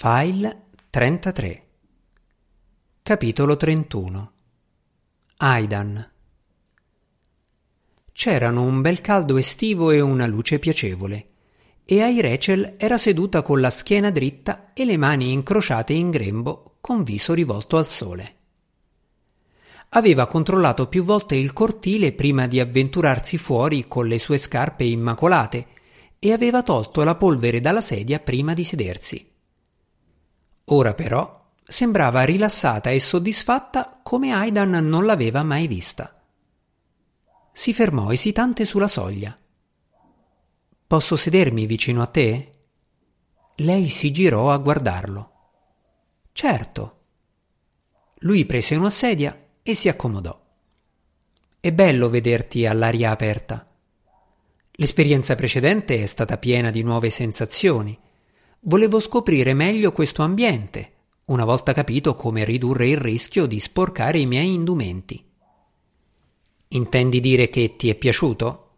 File 33 Capitolo 31 Aidan C'erano un bel caldo estivo e una luce piacevole, e ai era seduta con la schiena dritta e le mani incrociate in grembo con viso rivolto al sole. Aveva controllato più volte il cortile prima di avventurarsi fuori con le sue scarpe immacolate e aveva tolto la polvere dalla sedia prima di sedersi. Ora però sembrava rilassata e soddisfatta come Aidan non l'aveva mai vista. Si fermò esitante sulla soglia. Posso sedermi vicino a te? Lei si girò a guardarlo. Certo. Lui prese una sedia e si accomodò. È bello vederti all'aria aperta. L'esperienza precedente è stata piena di nuove sensazioni Volevo scoprire meglio questo ambiente, una volta capito come ridurre il rischio di sporcare i miei indumenti. Intendi dire che ti è piaciuto?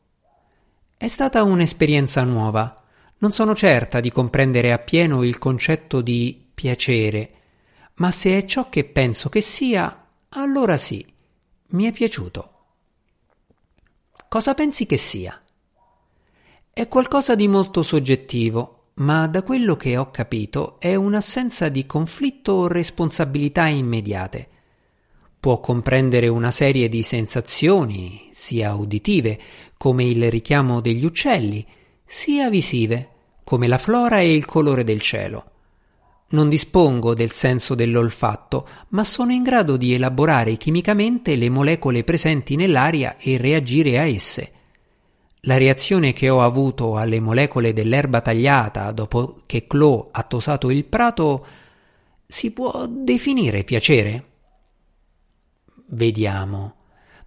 È stata un'esperienza nuova. Non sono certa di comprendere appieno il concetto di piacere, ma se è ciò che penso che sia, allora sì, mi è piaciuto. Cosa pensi che sia? È qualcosa di molto soggettivo, ma da quello che ho capito è un'assenza di conflitto o responsabilità immediate. Può comprendere una serie di sensazioni, sia uditive, come il richiamo degli uccelli, sia visive, come la flora e il colore del cielo. Non dispongo del senso dell'olfatto, ma sono in grado di elaborare chimicamente le molecole presenti nell'aria e reagire a esse. La reazione che ho avuto alle molecole dell'erba tagliata dopo che Chloe ha tosato il prato si può definire piacere? Vediamo.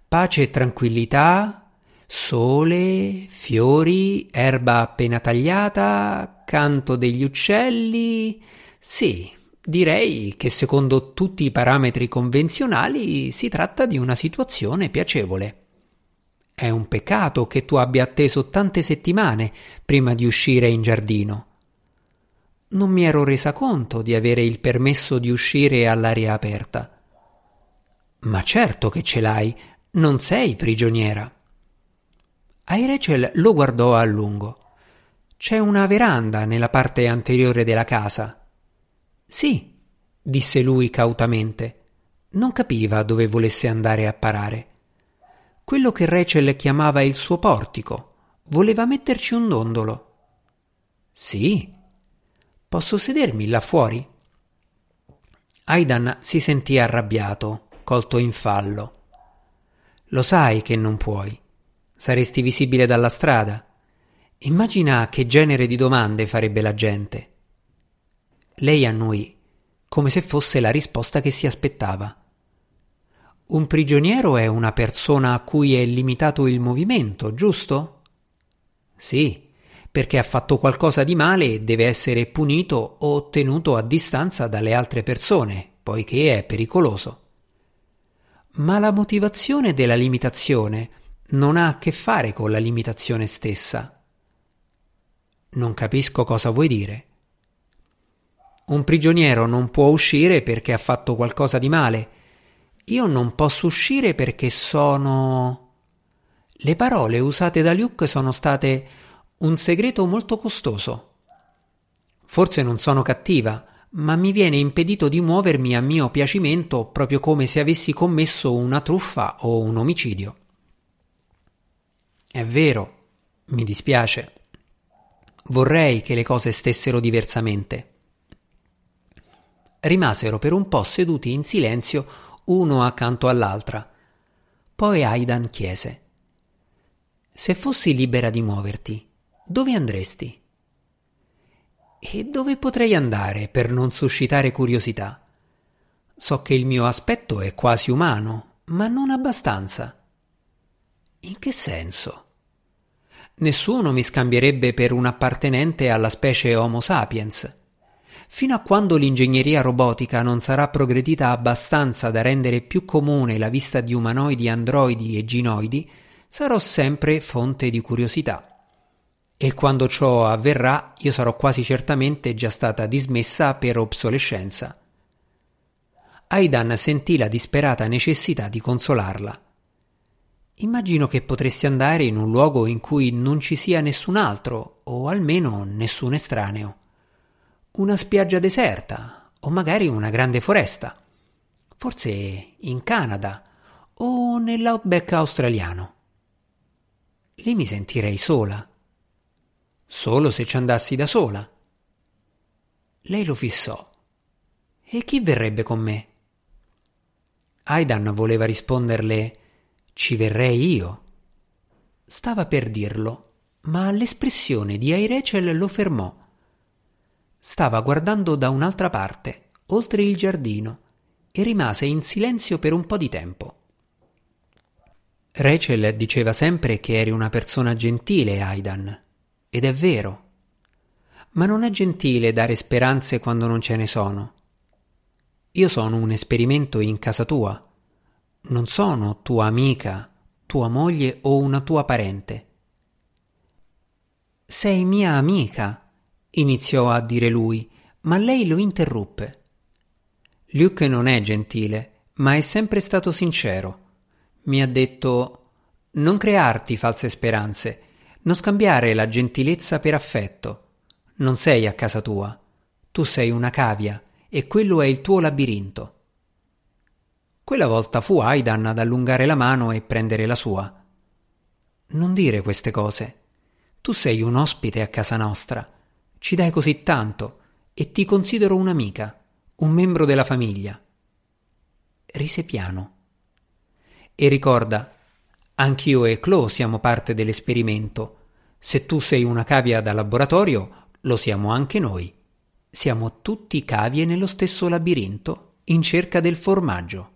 Pace e tranquillità, sole, fiori, erba appena tagliata, canto degli uccelli. Sì, direi che secondo tutti i parametri convenzionali si tratta di una situazione piacevole. È un peccato che tu abbia atteso tante settimane prima di uscire in giardino. Non mi ero resa conto di avere il permesso di uscire all'aria aperta. Ma certo che ce l'hai, non sei prigioniera. Rachel lo guardò a lungo. C'è una veranda nella parte anteriore della casa. Sì, disse lui cautamente. Non capiva dove volesse andare a parare quello che Rachel chiamava il suo portico. Voleva metterci un dondolo. Sì. Posso sedermi là fuori? Aidan si sentì arrabbiato, colto in fallo. Lo sai che non puoi. Saresti visibile dalla strada. Immagina che genere di domande farebbe la gente. Lei annuì, come se fosse la risposta che si aspettava. Un prigioniero è una persona a cui è limitato il movimento, giusto? Sì, perché ha fatto qualcosa di male e deve essere punito o tenuto a distanza dalle altre persone, poiché è pericoloso. Ma la motivazione della limitazione non ha a che fare con la limitazione stessa. Non capisco cosa vuoi dire. Un prigioniero non può uscire perché ha fatto qualcosa di male io non posso uscire perché sono. Le parole usate da Luke sono state un segreto molto costoso. Forse non sono cattiva, ma mi viene impedito di muovermi a mio piacimento proprio come se avessi commesso una truffa o un omicidio. È vero, mi dispiace. Vorrei che le cose stessero diversamente. Rimasero per un po' seduti in silenzio uno accanto all'altra. Poi Aidan chiese Se fossi libera di muoverti, dove andresti? E dove potrei andare per non suscitare curiosità? So che il mio aspetto è quasi umano, ma non abbastanza. In che senso? Nessuno mi scambierebbe per un appartenente alla specie Homo sapiens. Fino a quando l'ingegneria robotica non sarà progredita abbastanza da rendere più comune la vista di umanoidi, androidi e ginoidi, sarò sempre fonte di curiosità. E quando ciò avverrà, io sarò quasi certamente già stata dismessa per obsolescenza. Aidan sentì la disperata necessità di consolarla. Immagino che potresti andare in un luogo in cui non ci sia nessun altro, o almeno nessun estraneo. Una spiaggia deserta, o magari una grande foresta. Forse in Canada o nell'outback australiano. Lì mi sentirei sola. Solo se ci andassi da sola. Lei lo fissò. E chi verrebbe con me? Aidan voleva risponderle ci verrei io. Stava per dirlo, ma l'espressione di Airechel lo fermò. Stava guardando da un'altra parte, oltre il giardino, e rimase in silenzio per un po' di tempo. Rachel diceva sempre che eri una persona gentile, Aidan, ed è vero. Ma non è gentile dare speranze quando non ce ne sono. Io sono un esperimento in casa tua. Non sono tua amica, tua moglie o una tua parente. Sei mia amica, iniziò a dire lui, ma lei lo interruppe. Luke non è gentile, ma è sempre stato sincero mi ha detto non crearti false speranze, non scambiare la gentilezza per affetto. Non sei a casa tua. Tu sei una cavia e quello è il tuo labirinto. Quella volta fu Aidan ad allungare la mano e prendere la sua. Non dire queste cose. Tu sei un ospite a casa nostra. Ci dai così tanto e ti considero un'amica, un membro della famiglia. Rise piano. E ricorda, anch'io e Chloe siamo parte dell'esperimento. Se tu sei una cavia da laboratorio, lo siamo anche noi. Siamo tutti cavie nello stesso labirinto, in cerca del formaggio.